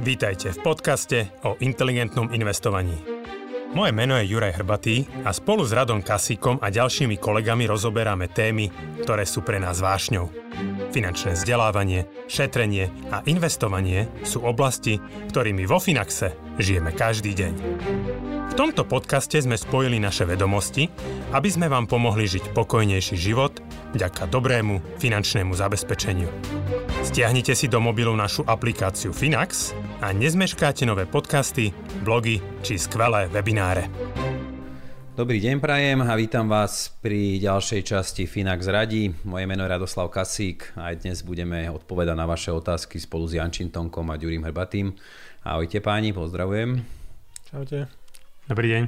Vítajte v podcaste o inteligentnom investovaní. Moje meno je Juraj Hrbatý a spolu s Radom Kasíkom a ďalšími kolegami rozoberáme témy, ktoré sú pre nás vášňou. Finančné vzdelávanie, šetrenie a investovanie sú oblasti, ktorými vo Finaxe žijeme každý deň. V tomto podcaste sme spojili naše vedomosti, aby sme vám pomohli žiť pokojnejší život vďaka dobrému finančnému zabezpečeniu. Stiahnite si do mobilu našu aplikáciu Finax a nezmeškáte nové podcasty, blogy či skvelé webináre. Dobrý deň prajem a vítam vás pri ďalšej časti Finax radí. Moje meno je Radoslav Kasík a aj dnes budeme odpovedať na vaše otázky spolu s Jančin Tonkom a Ďurím Hrbatým. Ahojte páni, pozdravujem. Čaute. Dobrý deň.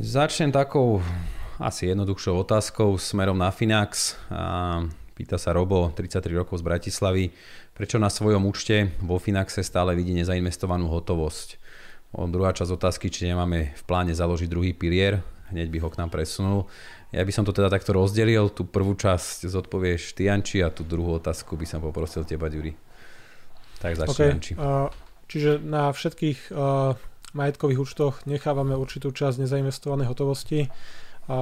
Začnem takou asi jednoduchšou otázkou smerom na Finax. A Pýta sa Robo, 33 rokov z Bratislavy, prečo na svojom účte vo Finaxe stále vidí nezainvestovanú hotovosť. O druhá časť otázky, či nemáme v pláne založiť druhý pilier, hneď by ho k nám presunul. Ja by som to teda takto rozdelil, tú prvú časť zodpovieš ty Janči a tú druhú otázku by som poprosil teba Ďuri. Tak začni okay. Janči. Uh, čiže na všetkých uh, majetkových účtoch nechávame určitú časť nezainvestovanej hotovosti a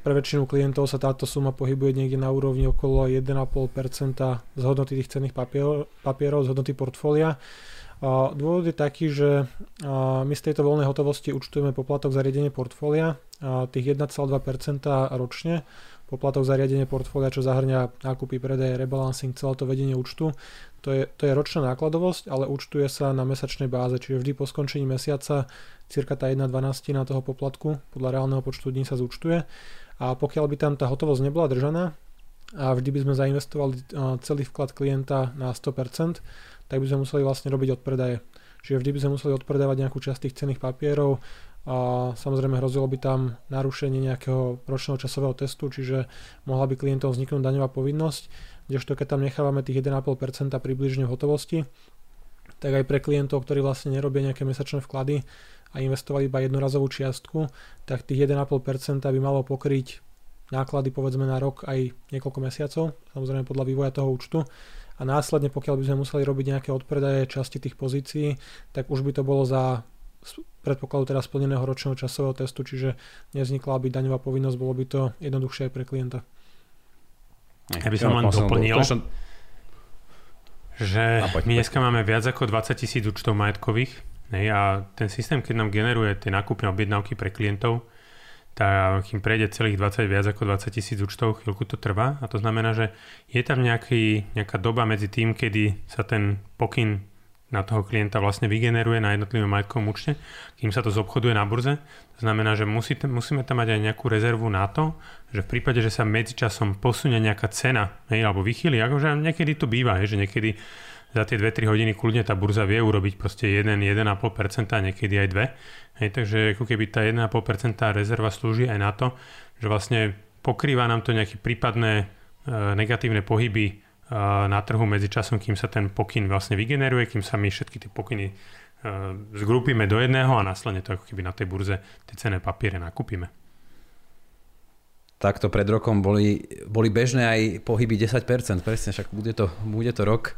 pre väčšinu klientov sa táto suma pohybuje niekde na úrovni okolo 1,5% z hodnoty tých cenných papierov, papierov z hodnoty portfólia. A dôvod je taký, že my z tejto voľnej hotovosti účtujeme poplatok za riadenie portfólia, tých 1,2% ročne, poplatok za riadenie portfólia, čo zahrňa nákupy, predaj, rebalancing, celé to vedenie účtu. To je, to je ročná nákladovosť, ale účtuje sa na mesačnej báze, čiže vždy po skončení mesiaca cirka tá 1,12 na toho poplatku podľa reálneho počtu dní sa zúčtuje. A pokiaľ by tam tá hotovosť nebola držaná a vždy by sme zainvestovali celý vklad klienta na 100%, tak by sme museli vlastne robiť odpredaje. Čiže vždy by sme museli odpredávať nejakú časť tých cenných papierov a samozrejme hrozilo by tam narušenie nejakého ročného časového testu, čiže mohla by klientom vzniknúť daňová povinnosť kdežto keď tam nechávame tých 1,5% približne v hotovosti, tak aj pre klientov, ktorí vlastne nerobia nejaké mesačné vklady a investovali iba jednorazovú čiastku, tak tých 1,5% by malo pokryť náklady povedzme na rok aj niekoľko mesiacov, samozrejme podľa vývoja toho účtu. A následne, pokiaľ by sme museli robiť nejaké odpredaje časti tých pozícií, tak už by to bolo za predpokladu teda splneného ročného časového testu, čiže nevznikla by daňová povinnosť, bolo by to jednoduchšie aj pre klienta. Ja by som len doplnil, som... že my dneska máme viac ako 20 tisíc účtov majetkových hej, a ten systém, keď nám generuje tie nákupné objednávky pre klientov, tak kým prejde celých 20, viac ako 20 tisíc účtov, chvíľku to trvá. A to znamená, že je tam nejaký, nejaká doba medzi tým, kedy sa ten pokyn na toho klienta vlastne vygeneruje na jednotlivom majetkovom účte, kým sa to zobchoduje na burze. To znamená, že musí, musíme tam mať aj nejakú rezervu na to, že v prípade, že sa medzičasom posunie nejaká cena, hej, alebo vychýli, akože niekedy to býva, hej, že niekedy za tie 2-3 hodiny kľudne tá burza vie urobiť proste 1-1,5% a niekedy aj 2. Hej, takže ako keby tá 1,5% rezerva slúži aj na to, že vlastne pokrýva nám to nejaké prípadné e, negatívne pohyby na trhu medzi časom, kým sa ten pokyn vlastne vygeneruje, kým sa my všetky tie pokyny zgrupíme do jedného a následne to ako keby na tej burze tie cenné papiere nakúpime. Takto pred rokom boli, boli bežné aj pohyby 10%, presne, však bude to, bude to rok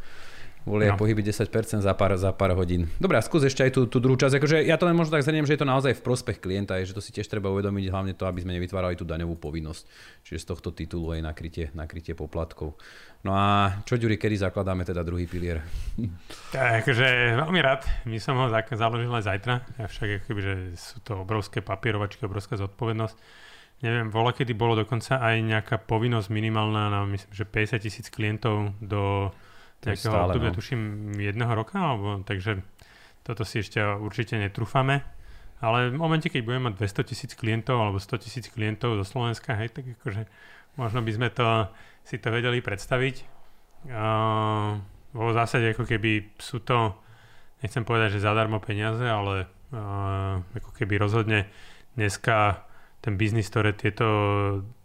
boli no. aj pohyby 10% za pár, za pár hodín. Dobre, a skús ešte aj tú, tú druhú časť. Akože ja to len možno tak zhrniem, že je to naozaj v prospech klienta, že to si tiež treba uvedomiť, hlavne to, aby sme nevytvárali tú daňovú povinnosť. Čiže z tohto titulu aj nakrytie, nakrytie poplatkov. No a čo, Ďuri, kedy zakladáme teda druhý pilier? Takže veľmi rád. My som ho založil aj zajtra. Však akoby, že sú to obrovské papierovačky, obrovská zodpovednosť. Neviem, vola, kedy bolo dokonca aj nejaká povinnosť minimálna na, myslím, že 50 tisíc klientov do nejakého obdobia, no. tuším, jedného roka, alebo, takže toto si ešte určite netrúfame. Ale v momente, keď budeme mať 200 tisíc klientov alebo 100 tisíc klientov zo Slovenska, hej, tak akože možno by sme to, si to vedeli predstaviť. Uh, vo zásade ako keby sú to, nechcem povedať, že zadarmo peniaze, ale uh, ako keby rozhodne dneska ten biznis, ktoré tieto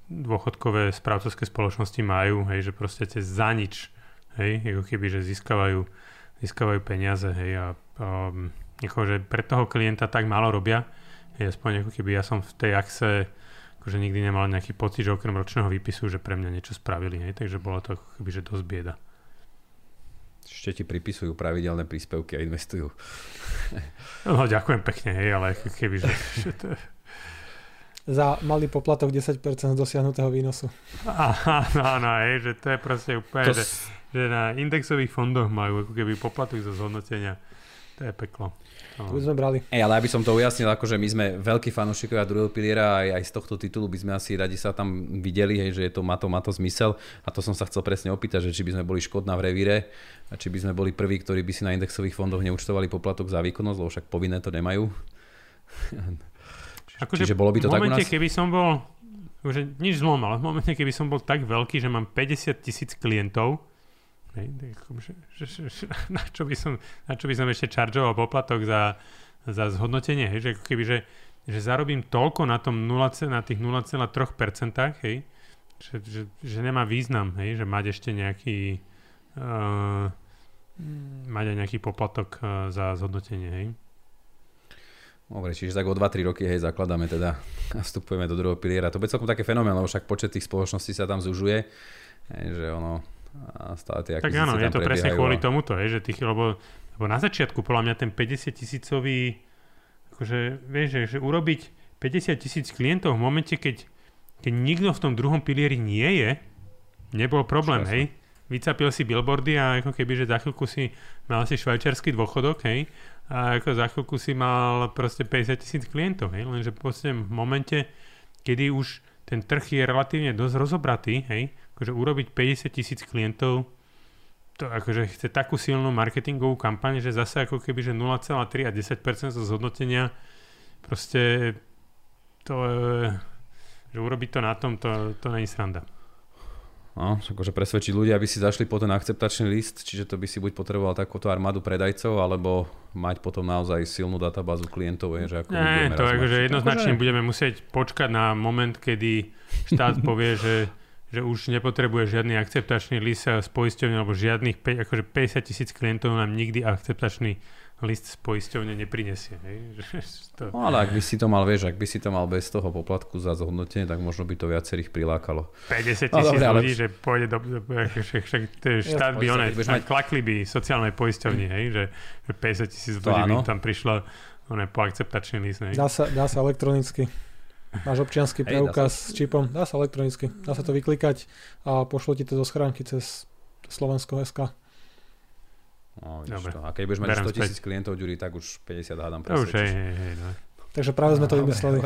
dôchodkové správcovské spoločnosti majú, hej, že proste za nič hej, ako keby, že získavajú, získavajú peniaze, hej, a, a ako, že pre toho klienta tak málo robia, hej, aspoň ako keby ja som v tej akce akože nikdy nemal nejaký pocit, že okrem ročného výpisu, že pre mňa niečo spravili, hej, takže bola to ako keby, že dosť bieda. ešte ti pripisujú pravidelné príspevky a investujú. No ďakujem pekne, hej, ale keby, že, že to... Za malý poplatok 10% z dosiahnutého výnosu. Áno, áno, hej, že to je proste úplne, to... že, že na indexových fondoch majú ako keby poplatok zo zhodnotenia. To je peklo. To by sme brali. Ej, ale aby som to ujasnil, akože my sme veľkí fanúšikovia druhého piliera aj, aj z tohto titulu by sme asi radi sa tam videli, hej, že je to, má, to, má to zmysel a to som sa chcel presne opýtať, že či by sme boli škodná v revíre a či by sme boli prví, ktorí by si na indexových fondoch neúčtovali poplatok za výkonnosť, lebo však povinné to nemajú. Akože Čiže bolo by to tak u nás? keby som bol, že nič zlom, ale v momente, keby som bol tak veľký, že mám 50 tisíc klientov, Hej, že, že, že, že, na, čo by som, na čo by som ešte čaržoval poplatok za, za zhodnotenie, hej, že ako keby, že, že zarobím toľko na tom 0, na tých 0,3%, hej, že, že, že nemá význam, hej, že mať ešte nejaký uh, mať aj nejaký poplatok uh, za zhodnotenie, hej. Dobre, čiže tak o 2-3 roky hej, zakladáme teda a vstupujeme do druhého piliera. To bude celkom také fenomén, lebo však počet tých spoločností sa tam zužuje, hej, že ono a stále tie Tak áno, je to presne kvôli tomuto, je, že tých, lebo, lebo na začiatku podľa mňa ten 50 tisícový, akože vieš, že, že urobiť 50 tisíc klientov v momente, keď, keď nikto v tom druhom pilieri nie je, nebol problém, hej. Vycapil si billboardy a ako keby, že za chvíľku si mal si švajčiarsky dôchodok, hej, a ako za chvíľku si mal proste 50 tisíc klientov, hej, lenže proste v momente, kedy už ten trh je relatívne dosť rozobratý, hej, akože urobiť 50 tisíc klientov, to akože chce takú silnú marketingovú kampaň, že zase ako keby, že 0,3 a 10% zo zhodnotenia proste to, že urobiť to na tom, to, to není sranda. No, akože presvedčiť ľudia, aby si zašli po ten akceptačný list, čiže to by si buď potreboval takúto armádu predajcov, alebo mať potom naozaj silnú databázu klientov. Je, že ako Nie, to je akože jednoznačne akože... budeme musieť počkať na moment, kedy štát povie, že že už nepotrebuje žiadny akceptačný list z poisťovne, alebo žiadnych, akože 50 tisíc klientov nám nikdy akceptačný list z poisťovne neprinesie. Hej? to... No ale ak by si to mal, vieš, ak by si to mal bez toho poplatku za zhodnotenie, tak možno by to viacerých prilákalo. 50 no, tisíc no, ľudí, ale... že pôjde do... Však, však štát by oné, mať... klakli by sociálnej poisťovni, hej? Že, že 50 tisíc ľudí by tam prišlo oné, po akceptačný list. Hej? Dá sa, dá sa elektronicky. Máš občianský preukaz s čipom, dá sa elektronicky, dá sa to vyklikať a pošlo ti to do schránky cez Slovensko SK. No, Dobre. To. A keď budeš mať 100 tisíc klientov, Ďuri, tak už 50 hádam presvedčíš. Už, hej, hej, no. Takže práve sme to vymysleli.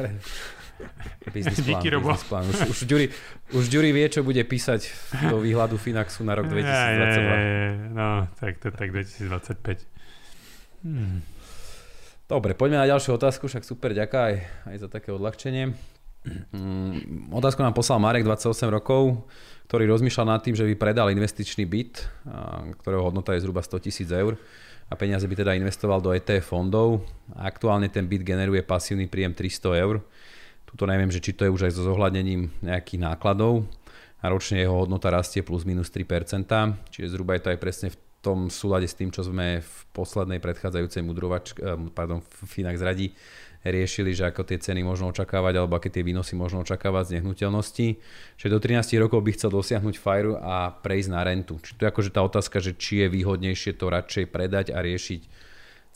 Business plán, Díky, business plán. Už, už, Ďuri, už Ďuri vie, čo bude písať do výhľadu Finaxu na rok 2022. Ja, ja, ja, no, tak to tak 2025. Hmm. Dobre, poďme na ďalšiu otázku, však super, ďaká aj, aj za také odľahčenie. Mm, otázku nám poslal Marek, 28 rokov, ktorý rozmýšľal nad tým, že by predal investičný byt, ktorého hodnota je zhruba 100 tisíc eur a peniaze by teda investoval do ETF fondov. Aktuálne ten byt generuje pasívny príjem 300 eur. Tuto neviem, že či to je už aj so zohľadnením nejakých nákladov a ročne jeho hodnota rastie plus minus 3%, čiže zhruba je to aj presne v tom súlade s tým, čo sme v poslednej predchádzajúcej mudrovač, eh, pardon, Finax radi riešili, že ako tie ceny možno očakávať alebo aké tie výnosy možno očakávať z nehnuteľnosti. Čiže do 13 rokov by chcel dosiahnuť FIRE a prejsť na rentu. Čiže to je akože tá otázka, že či je výhodnejšie to radšej predať a riešiť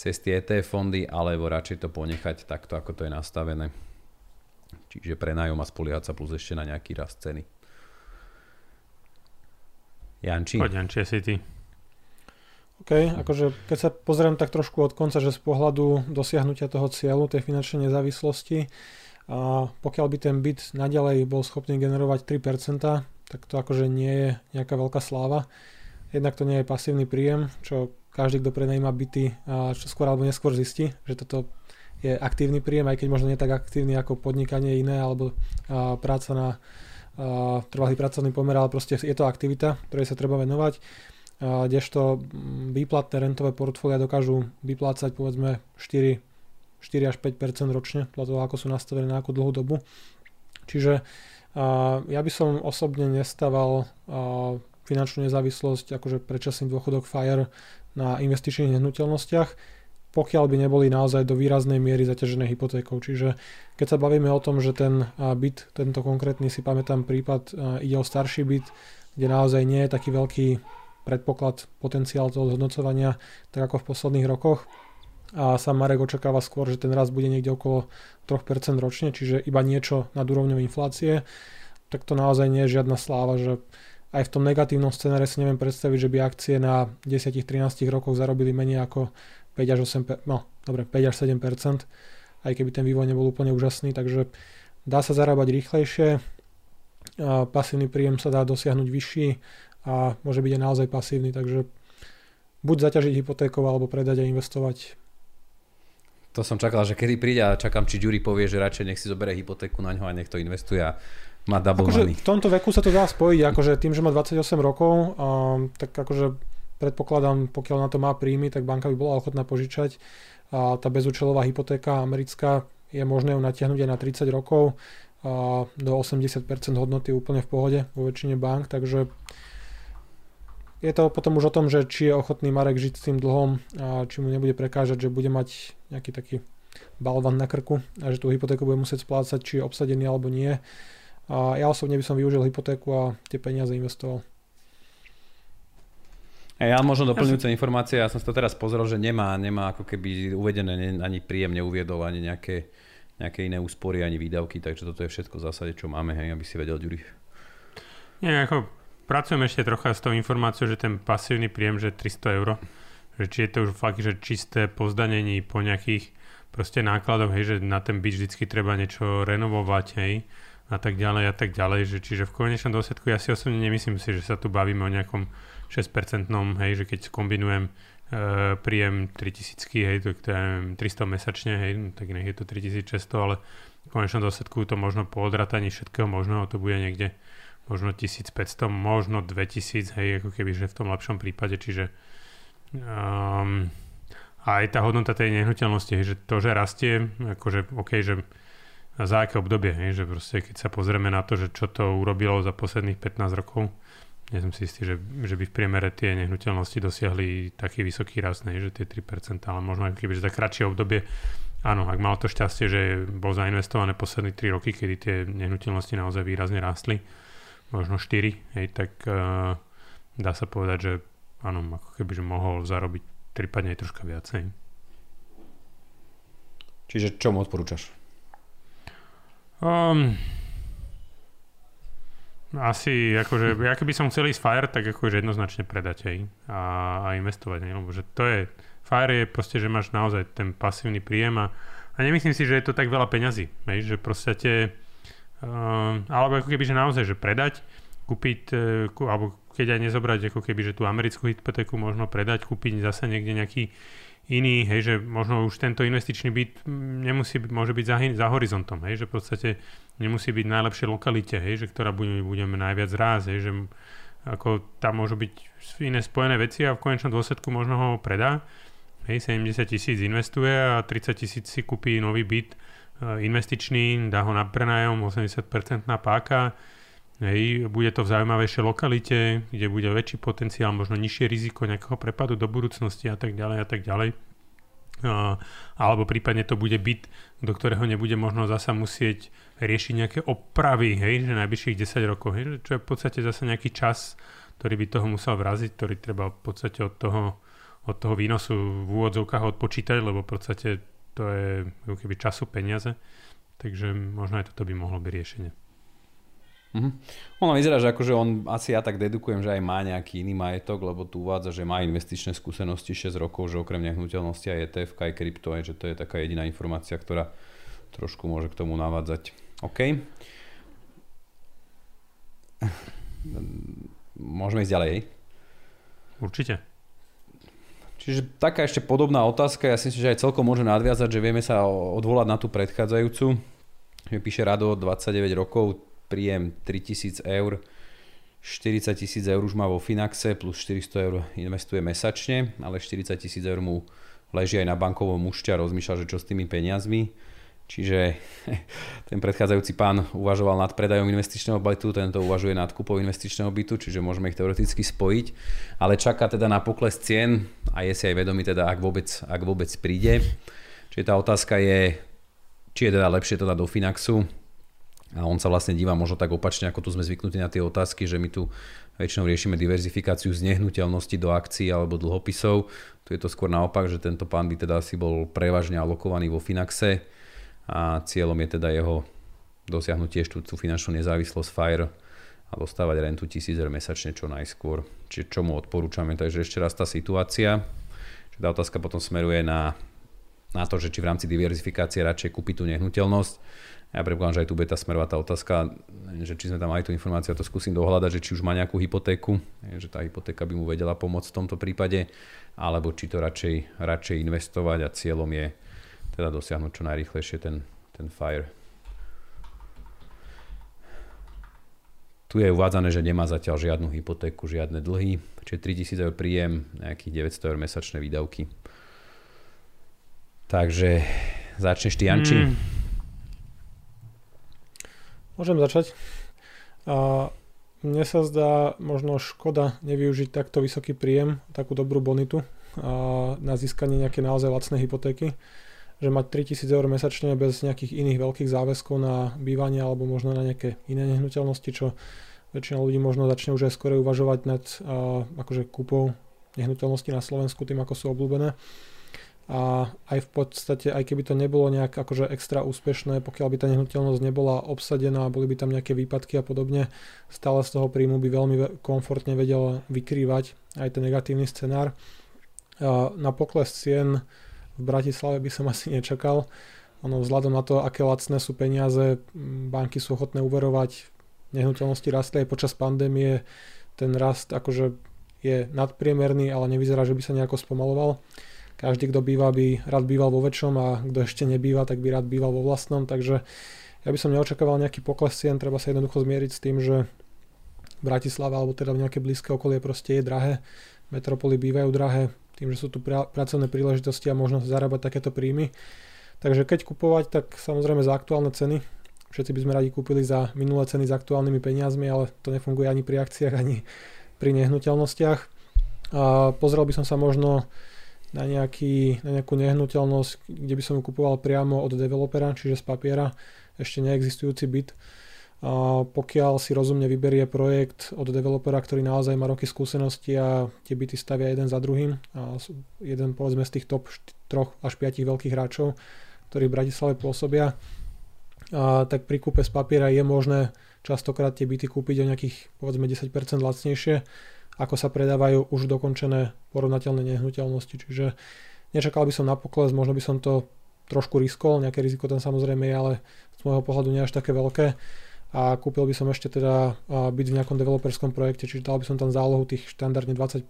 cez tie ETF fondy, alebo radšej to ponechať takto, ako to je nastavené. Čiže prenájom a spoliehať sa plus ešte na nejaký rast ceny. Janči. Poď Janči, si ty. OK, akože keď sa pozriem tak trošku od konca, že z pohľadu dosiahnutia toho cieľu, tej finančnej nezávislosti, a pokiaľ by ten byt naďalej bol schopný generovať 3%, tak to akože nie je nejaká veľká sláva. Jednak to nie je pasívny príjem, čo každý, kto prenajíma byty, čo skôr alebo neskôr zistí, že toto je aktívny príjem, aj keď možno nie tak aktívny ako podnikanie iné alebo práca na trvalý pracovný pomer, ale proste je to aktivita, ktorej sa treba venovať kdežto mm, výplatné rentové portfólia dokážu vyplácať povedzme 4, 4 až 5% ročne, podľa toho ako sú nastavené na akú dlhú dobu. Čiže ja by som osobne nestával finančnú nezávislosť akože predčasný dôchodok FIRE na investičných nehnuteľnostiach, pokiaľ by neboli naozaj do výraznej miery zaťažené hypotékou. Čiže keď sa bavíme o tom, že ten byt, tento konkrétny si pamätám prípad, ide o starší byt, kde naozaj nie je taký veľký predpoklad, potenciál toho zhodnocovania, tak ako v posledných rokoch. A sám Marek očakáva skôr, že ten rast bude niekde okolo 3% ročne, čiže iba niečo nad úrovňou inflácie. Tak to naozaj nie je žiadna sláva, že aj v tom negatívnom scenáre si neviem predstaviť, že by akcie na 10-13 rokoch zarobili menej ako 5 až 8, no dobre, 5 až 7 aj keby ten vývoj nebol úplne úžasný, takže dá sa zarábať rýchlejšie, pasívny príjem sa dá dosiahnuť vyšší a môže byť aj naozaj pasívny, takže buď zaťažiť hypotékou alebo predať a investovať. To som čakal, že kedy príde a čakám, či Jury povie, že radšej nech si zoberie hypotéku na ňo a nech to investuje a má double akože money. V tomto veku sa to dá spojiť, akože tým, že má 28 rokov, a, tak akože predpokladám, pokiaľ na to má príjmy, tak banka by bola ochotná požičať. A tá bezúčelová hypotéka americká je možné ju natiahnuť aj na 30 rokov a do 80% hodnoty úplne v pohode vo väčšine bank, takže je to potom už o tom, že či je ochotný Marek žiť s tým dlhom a či mu nebude prekážať, že bude mať nejaký taký balvan na krku a že tú hypotéku bude musieť splácať, či je obsadený alebo nie. A ja osobne by som využil hypotéku a tie peniaze investoval. Ja možno doplňujúce ja informácie, ja som si to teraz pozrel, že nemá, nemá ako keby uvedené ani príjem neuviedol, ani nejaké, nejaké iné úspory, ani výdavky, takže toto je všetko v zásade, čo máme, hej, aby si vedel, Ďuri. Nie, ako pracujem ešte trocha s tou informáciou, že ten pasívny príjem, že 300 eur, že či je to už fakt, že čisté pozdanení po nejakých proste nákladoch, hej, že na ten byt vždycky treba niečo renovovať, hej, a tak ďalej a tak ďalej, že čiže v konečnom dôsledku ja si osobne nemyslím si, že sa tu bavíme o nejakom 6%, hej, že keď kombinujem uh, príjem 3000, hej, to, to je 300 mesačne, hej, no, tak nech je to 3600, ale v konečnom dôsledku to možno po odrataní všetkého možného to bude niekde možno 1500, možno 2000, hej, ako keby, že v tom lepšom prípade, čiže um, aj tá hodnota tej nehnuteľnosti, hej, že to, že rastie, akože OK, že za aké obdobie, hej, že proste keď sa pozrieme na to, že čo to urobilo za posledných 15 rokov, nie som si istý, že, že by v priemere tie nehnuteľnosti dosiahli taký vysoký rast, ne, že tie 3%, ale možno keby že za kratšie obdobie, áno, ak malo to šťastie, že bol zainvestované posledné 3 roky, kedy tie nehnuteľnosti naozaj výrazne rástli, možno 4, hej, tak uh, dá sa povedať, že áno, ako keby že mohol zarobiť prípadne aj troška viacej. Čiže čo mu odporúčaš? Um, asi, akože, ja keby som chcel ísť FIRE, tak akože jednoznačne predať aj a, a investovať, ne? lebo že to je, FIRE je proste, že máš naozaj ten pasívny príjem a, a nemyslím si, že je to tak veľa peňazí, hej? že proste uh, alebo ako keby, že naozaj, že predať, kúpiť, uh, alebo keď aj nezobrať ako keby, že tú americkú hypotéku možno predať, kúpiť zase niekde nejaký iný, hej, že možno už tento investičný byt nemusí môže byť za, za horizontom, hej, že v podstate nemusí byť v najlepšej lokalite, hej, že ktorá bude, budeme najviac ráz, hej, že ako tam môžu byť iné spojené veci a v konečnom dôsledku možno ho predá, hej, 70 tisíc investuje a 30 tisíc si kúpi nový byt e, investičný, dá ho na prenajom, 80% na páka, Hej, bude to v zaujímavejšej lokalite, kde bude väčší potenciál, možno nižšie riziko nejakého prepadu do budúcnosti a tak ďalej a tak ďalej. Uh, alebo prípadne to bude byt, do ktorého nebude možno zasa musieť riešiť nejaké opravy, hej, že najbližších 10 rokov, hej, čo je v podstate zase nejaký čas, ktorý by toho musel vraziť, ktorý treba v podstate od toho, od toho výnosu v úvodzovkách odpočítať, lebo v podstate to je keby času peniaze, takže možno aj toto by mohlo byť riešenie. Mhm. Ono vyzerá, že akože on asi ja tak dedukujem, že aj má nejaký iný majetok, lebo tu uvádza, že má investičné skúsenosti 6 rokov, že okrem nehnuteľnosti aj ETF, aj krypto, aj, že to je taká jediná informácia, ktorá trošku môže k tomu navádzať. OK. Môžeme ísť ďalej. Určite. Čiže taká ešte podobná otázka, ja si myslím, že aj celkom môže nadviazať, že vieme sa odvolať na tú predchádzajúcu. Píše Rado 29 rokov, príjem 3000 eur, 40 tisíc eur už má vo Finaxe, plus 400 eur investuje mesačne, ale 40 tisíc eur mu leží aj na bankovom účte a rozmýšľa, že čo s tými peniazmi. Čiže ten predchádzajúci pán uvažoval nad predajom investičného bytu, tento uvažuje nad kúpou investičného bytu, čiže môžeme ich teoreticky spojiť, ale čaká teda na pokles cien a je si aj vedomý teda, ak vôbec, ak vôbec príde. Čiže tá otázka je, či je teda lepšie teda do Finaxu, a on sa vlastne díva možno tak opačne, ako tu sme zvyknutí na tie otázky, že my tu väčšinou riešime diverzifikáciu z nehnuteľnosti do akcií alebo dlhopisov. Tu je to skôr naopak, že tento pán by teda asi bol prevažne alokovaný vo Finaxe a cieľom je teda jeho dosiahnuť tiež tú, tú finančnú nezávislosť FIRE a dostávať rentu 1000 eur mesačne čo najskôr. Čiže čo mu odporúčame. Takže ešte raz tá situácia. Tá otázka potom smeruje na, na to, že či v rámci diverzifikácie radšej kúpi tú nehnuteľnosť. Ja predpokladám, že aj tu bude tá smerová tá otázka, že či sme tam mali tú informáciu, to skúsim dohľadať, že či už má nejakú hypotéku, že tá hypotéka by mu vedela pomôcť v tomto prípade, alebo či to radšej, radšej investovať a cieľom je teda dosiahnuť čo najrýchlejšie ten, ten FIRE. Tu je uvádzané, že nemá zatiaľ žiadnu hypotéku, žiadne dlhy, čiže 3000 eur príjem, nejakých 900 eur mesačné výdavky. Takže začneš ty, Janči? Mm. Môžem začať. A mne sa zdá možno škoda nevyužiť takto vysoký príjem, takú dobrú bonitu a na získanie nejaké naozaj lacné hypotéky že mať 3000 eur mesačne bez nejakých iných veľkých záväzkov na bývanie alebo možno na nejaké iné nehnuteľnosti, čo väčšina ľudí možno začne už aj skore uvažovať nad uh, akože kúpou nehnuteľnosti na Slovensku tým, ako sú obľúbené. A aj v podstate, aj keby to nebolo nejak akože extra úspešné, pokiaľ by tá nehnuteľnosť nebola obsadená, boli by tam nejaké výpadky a podobne, stále z toho príjmu by veľmi komfortne vedel vykrývať aj ten negatívny scenár. Na pokles cien Bratislave by som asi nečakal. Ono vzhľadom na to, aké lacné sú peniaze, banky sú ochotné uverovať, nehnuteľnosti rastli aj počas pandémie, ten rast akože je nadpriemerný, ale nevyzerá, že by sa nejako spomaloval. Každý, kto býva, by rád býval vo väčšom a kto ešte nebýva, tak by rád býval vo vlastnom, takže ja by som neočakával nejaký pokles cien, treba sa jednoducho zmieriť s tým, že Bratislava alebo teda v nejaké blízke okolie proste je drahé, metropoly bývajú drahé, tým, že sú tu pra- pracovné príležitosti a možnosť zarábať takéto príjmy. Takže keď kupovať, tak samozrejme za aktuálne ceny. Všetci by sme radi kúpili za minulé ceny s aktuálnymi peniazmi, ale to nefunguje ani pri akciách, ani pri nehnuteľnostiach. A pozrel by som sa možno na, nejaký, na nejakú nehnuteľnosť, kde by som ju kupoval priamo od developera, čiže z papiera, ešte neexistujúci byt pokiaľ si rozumne vyberie projekt od developera, ktorý naozaj má roky skúsenosti a tie byty stavia jeden za druhým a jeden povedzme z tých top 3 až 5 veľkých hráčov, ktorí v Bratislave pôsobia, a tak pri kúpe z papiera je možné častokrát tie byty kúpiť o nejakých povedzme 10% lacnejšie, ako sa predávajú už dokončené porovnateľné nehnuteľnosti. Čiže nečakal by som na pokles, možno by som to trošku riskol, nejaké riziko tam samozrejme je, ale z môjho pohľadu nie až také veľké a kúpil by som ešte teda byť v nejakom developerskom projekte, čiže dal by som tam zálohu tých štandardne 20%,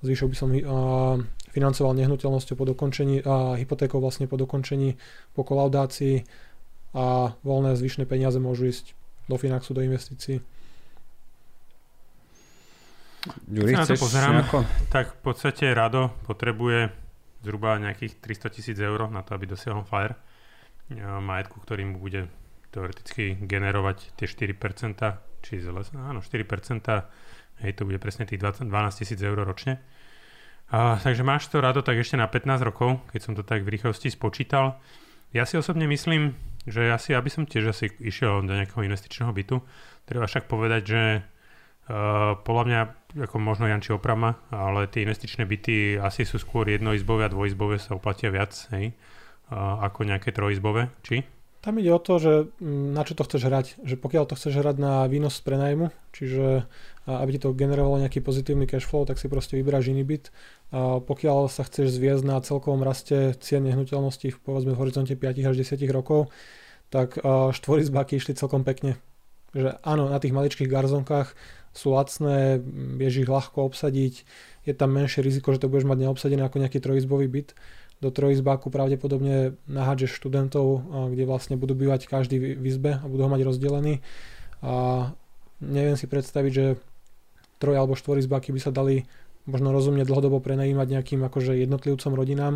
zvyšok by som financoval nehnuteľnosťou po dokončení, a hypotékou vlastne po dokončení, po kolaudácii a voľné zvyšné peniaze môžu ísť do Finaxu, do investícií. Juri, na to pozerám, nejako? tak v podstate Rado potrebuje zhruba nejakých 300 tisíc eur na to, aby dosiahol FIRE majetku, ktorý mu bude teoreticky generovať tie 4%, či zle, áno, 4%, hej, to bude presne tých 20, 12 tisíc eur ročne. A, takže máš to rado tak ešte na 15 rokov, keď som to tak v rýchlosti spočítal. Ja si osobne myslím, že asi, aby som tiež asi išiel do nejakého investičného bytu, treba však povedať, že Uh, podľa mňa, ako možno Janči oprama, ale tie investičné byty asi sú skôr jednoizbové a dvojizbové sa uplatia viac, hej, uh, ako nejaké trojizbové, či? Tam ide o to, že mm, na čo to chceš hrať. Že pokiaľ to chceš hrať na výnos z prenajmu, čiže aby ti to generovalo nejaký pozitívny cash flow, tak si proste vyberáš iný byt. A pokiaľ sa chceš zviezť na celkovom raste cien nehnuteľností v povedzme v horizonte 5 až 10 rokov, tak štvorizbáky išli celkom pekne. Že áno, na tých maličkých garzonkách sú lacné, vieš ich ľahko obsadiť, je tam menšie riziko, že to budeš mať neobsadené ako nejaký trojizbový byt do trojizbáku pravdepodobne nahádžeš študentov, kde vlastne budú bývať každý v izbe a budú ho mať rozdelený. A neviem si predstaviť, že troj alebo štvorizbáky by sa dali možno rozumne dlhodobo prenajímať nejakým akože jednotlivcom rodinám.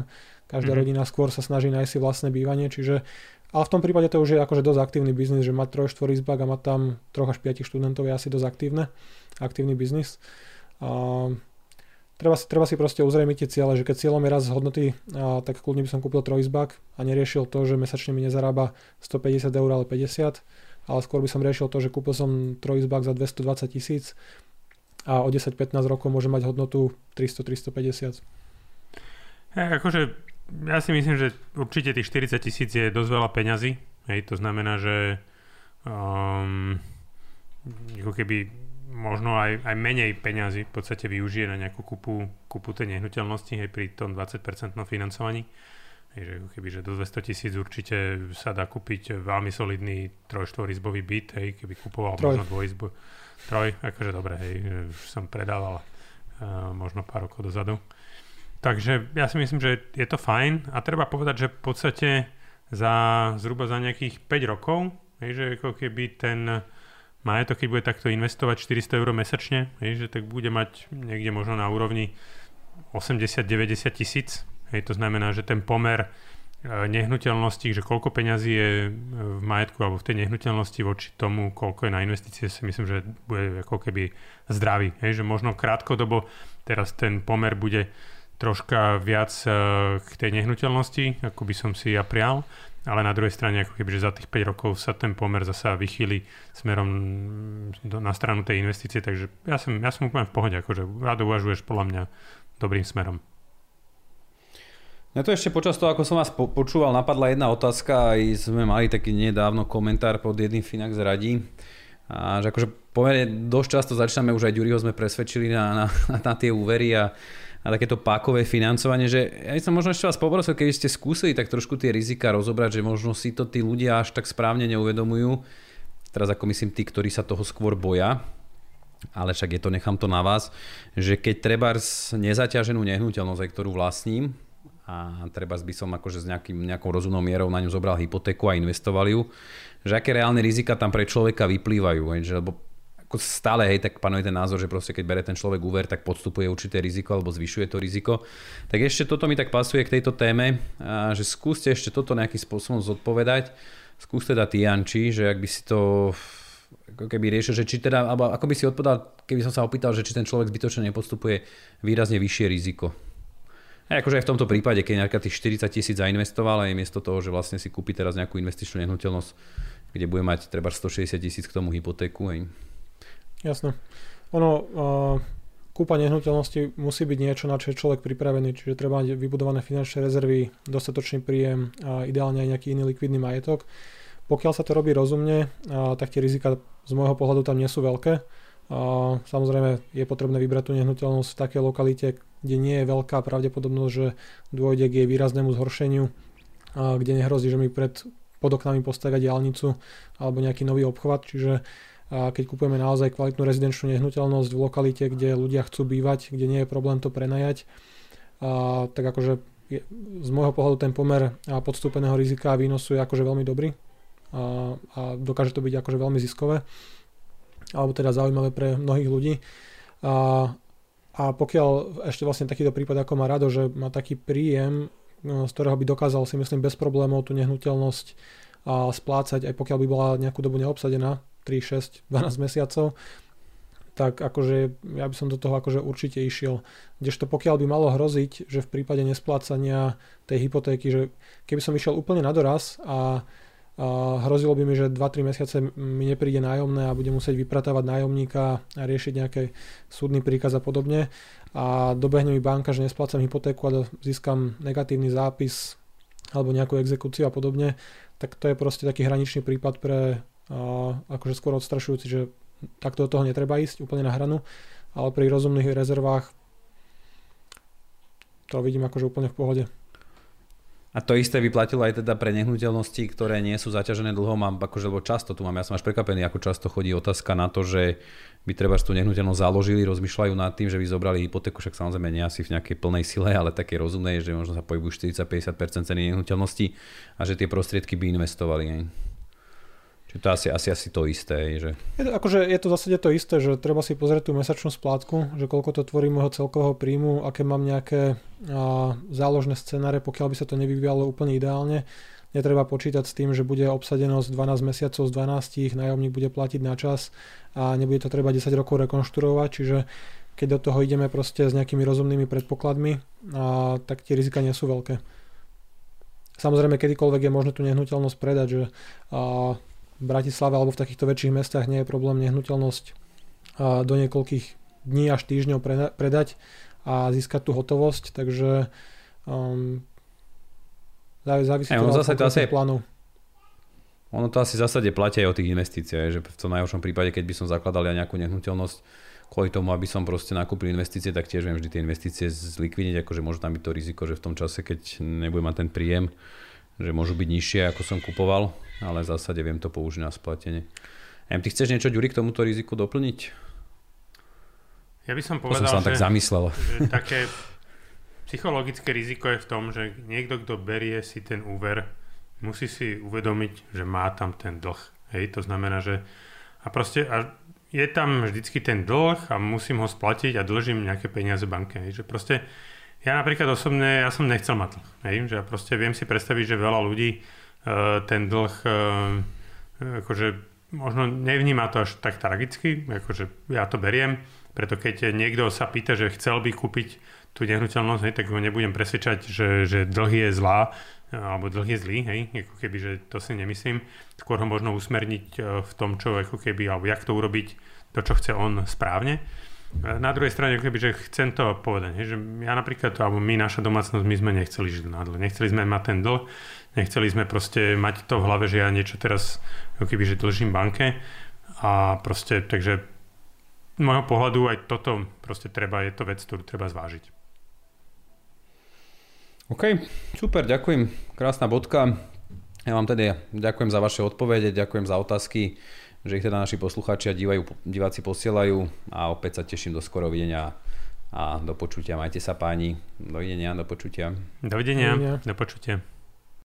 Každá mm-hmm. rodina skôr sa snaží nájsť si vlastné bývanie, čiže ale v tom prípade to už je akože dosť aktívny biznis, že mať troj, štvorizbák a mať tam troch až piatich študentov je asi dosť aktívne, aktívny biznis. A treba si, treba si proste uzrejmiť tie ciele, že keď cieľom je raz hodnoty, tak kľudne by som kúpil trojizbak a neriešil to, že mesačne mi nezarába 150 eur, ale 50, ale skôr by som riešil to, že kúpil som trojizbak za 220 tisíc a o 10-15 rokov môže mať hodnotu 300-350. Hey, akože ja si myslím, že určite tých 40 tisíc je dosť veľa peňazí. Hej, to znamená, že um, ako keby možno aj, aj menej peňazí v podstate využije na nejakú kupu, kupu tej nehnuteľnosti hej, pri tom 20% financovaní. Hej, že keby, že do 200 tisíc určite sa dá kúpiť veľmi solidný trojštvorizbový byt, hej, keby kupoval Troj. možno dvojizbu. Troj, akože dobre, hej, už som predával uh, možno pár rokov dozadu. Takže ja si myslím, že je to fajn a treba povedať, že v podstate za zhruba za nejakých 5 rokov, hej, že ako keby ten majetok, keď bude takto investovať 400 eur mesačne, hej, že tak bude mať niekde možno na úrovni 80-90 tisíc Hej, to znamená, že ten pomer e, nehnuteľnosti, že koľko peňazí je e, v majetku alebo v tej nehnuteľnosti voči tomu, koľko je na investície, si myslím, že bude ako keby zdravý. Hej, že možno krátkodobo teraz ten pomer bude troška viac e, k tej nehnuteľnosti, ako by som si ja prial, ale na druhej strane, ako keby, že za tých 5 rokov sa ten pomer zasa vychýli smerom na stranu tej investície, takže ja som, ja som úplne v pohode, akože rád uvažuješ podľa mňa dobrým smerom. Na to ešte počas toho, ako som vás po- počúval, napadla jedna otázka, aj sme mali taký nedávno komentár pod jedným Finax radí. A že akože pomerne dosť často začíname, už aj Ďuriho sme presvedčili na, na, na tie úvery a, a takéto pákové financovanie, že ja som možno ešte vás poprosil, keby ste skúsili tak trošku tie rizika rozobrať, že možno si to tí ľudia až tak správne neuvedomujú. Teraz ako myslím tí, ktorí sa toho skôr boja, ale však je to, nechám to na vás, že keď treba nezaťaženú nehnuteľnosť, ktorú vlastním, a treba by som akože s nejakým, nejakou rozumnou mierou na ňu zobral hypotéku a investoval ju, že aké reálne rizika tam pre človeka vyplývajú, lebo ako stále hej, tak panuje ten názor, že proste keď bere ten človek úver, tak podstupuje určité riziko alebo zvyšuje to riziko. Tak ešte toto mi tak pasuje k tejto téme, a že skúste ešte toto nejakým spôsobom zodpovedať. Skúste teda Janči, že ak by si to ako keby riešil, že či teda, alebo ako by si odpovedal, keby som sa opýtal, že či ten človek zbytočne nepostupuje výrazne vyššie riziko. A akože aj v tomto prípade, keď nejaká tých 40 tisíc zainvestoval aj miesto toho, že vlastne si kúpi teraz nejakú investičnú nehnuteľnosť, kde bude mať treba 160 tisíc k tomu hypotéku. Aj. Jasné. Ono, uh, kúpa nehnuteľnosti musí byť niečo, na čo je človek pripravený, čiže treba mať vybudované finančné rezervy, dostatočný príjem a ideálne aj nejaký iný likvidný majetok. Pokiaľ sa to robí rozumne, uh, tak tie rizika z môjho pohľadu tam nie sú veľké. Uh, samozrejme je potrebné vybrať tú nehnuteľnosť v takej lokalite, kde nie je veľká pravdepodobnosť, že dôjde k jej výraznému zhoršeniu, kde nehrozí, že mi pred pod oknami postavia diálnicu alebo nejaký nový obchvat, čiže keď kupujeme naozaj kvalitnú rezidenčnú nehnuteľnosť v lokalite, kde ľudia chcú bývať, kde nie je problém to prenajať, tak akože z môjho pohľadu ten pomer podstúpeného rizika a výnosu je akože veľmi dobrý a, a dokáže to byť akože veľmi ziskové alebo teda zaujímavé pre mnohých ľudí. A a pokiaľ ešte vlastne takýto prípad ako má Rado, že má taký príjem, no, z ktorého by dokázal si myslím bez problémov tú nehnuteľnosť a splácať, aj pokiaľ by bola nejakú dobu neobsadená, 3, 6, 12 mesiacov, tak akože ja by som do toho akože určite išiel. Kdežto pokiaľ by malo hroziť, že v prípade nesplácania tej hypotéky, že keby som išiel úplne na doraz a a hrozilo by mi, že 2-3 mesiace mi nepríde nájomné a budem musieť vypratávať nájomníka a riešiť nejaký súdny príkaz a podobne a dobehne mi banka, že nesplácam hypotéku a získam negatívny zápis alebo nejakú exekúciu a podobne, tak to je proste taký hraničný prípad pre akože skôr odstrašujúci, že takto do toho netreba ísť úplne na hranu, ale pri rozumných rezervách to vidím akože úplne v pohode. A to isté by platilo aj teda pre nehnuteľnosti, ktoré nie sú zaťažené dlhom a akože, lebo často tu mám, ja som až prekvapený, ako často chodí otázka na to, že by treba tú nehnuteľnosť založili, rozmýšľajú nad tým, že by zobrali hypotéku, však samozrejme nie asi v nejakej plnej sile, ale také rozumnej, že možno sa pohybujú 40-50% ceny nehnuteľnosti a že tie prostriedky by investovali. Aj. Čiže to asi, asi, asi to isté. Že... Je to, akože je to v zásade to isté, že treba si pozrieť tú mesačnú splátku, že koľko to tvorí môjho celkového príjmu, aké mám nejaké a, záložné scenáre, pokiaľ by sa to nevyvíjalo úplne ideálne. Netreba počítať s tým, že bude obsadenosť 12 mesiacov z 12, nájomník bude platiť na čas a nebude to treba 10 rokov rekonštruovať, čiže keď do toho ideme proste s nejakými rozumnými predpokladmi, a, tak tie rizika nie sú veľké. Samozrejme, kedykoľvek je možné tú nehnuteľnosť predať, že a, v Bratislave alebo v takýchto väčších mestách nie je problém nehnuteľnosť do niekoľkých dní až týždňov predať a získať tú hotovosť, takže um, závisí to od asi plánu. Ono to asi v zásade platí aj o tých investíciách, že v tom najhoršom prípade, keď by som zakladal ja nejakú nehnuteľnosť kvôli tomu, aby som proste nakúpil investície, tak tiež viem vždy tie investície zlikvidiť, akože môže tam byť to riziko, že v tom čase, keď nebudem mať ten príjem, že môžu byť nižšie, ako som kupoval, ale v zásade viem to použiť na splatenie. Em, ty chceš niečo, Ďuri, k tomuto riziku doplniť? Ja by som povedal, to som sa že, tak zamyslel. že také psychologické riziko je v tom, že niekto, kto berie si ten úver, musí si uvedomiť, že má tam ten dlh. Hej, to znamená, že a proste a je tam vždycky ten dlh a musím ho splatiť a dlžím nejaké peniaze banke. Hej, že proste ja napríklad osobne, ja som nechcel mať dlh. Hej, že ja proste viem si predstaviť, že veľa ľudí ten dlh uh, akože možno nevníma to až tak tragicky, akože ja to beriem, preto keď niekto sa pýta, že chcel by kúpiť tú nehnuteľnosť, hej, tak ho nebudem presvedčať, že, že dlh je zlá, alebo dlh je zlý, hej, ako keby, že to si nemyslím. Skôr ho možno usmerniť e, v tom, čo ako keby, alebo jak to urobiť, to, čo chce on správne. E, na druhej strane, ako keby, že chcem to povedať, hej, že ja napríklad, alebo my, naša domácnosť, my sme nechceli žiť na dlh. Nechceli sme mať ten dlh, nechceli sme proste mať to v hlave, že ja niečo teraz, ako keby, že dlžím banke a proste, takže z môjho pohľadu aj toto proste treba, je to vec, ktorú treba zvážiť. OK, super, ďakujem. Krásna bodka. Ja vám teda ďakujem za vaše odpovede, ďakujem za otázky, že ich teda naši poslucháči a divajú, diváci posielajú a opäť sa teším do skoro videnia a do počutia. Majte sa páni. Dovidenia, do počutia. Dovidenia, do počutia.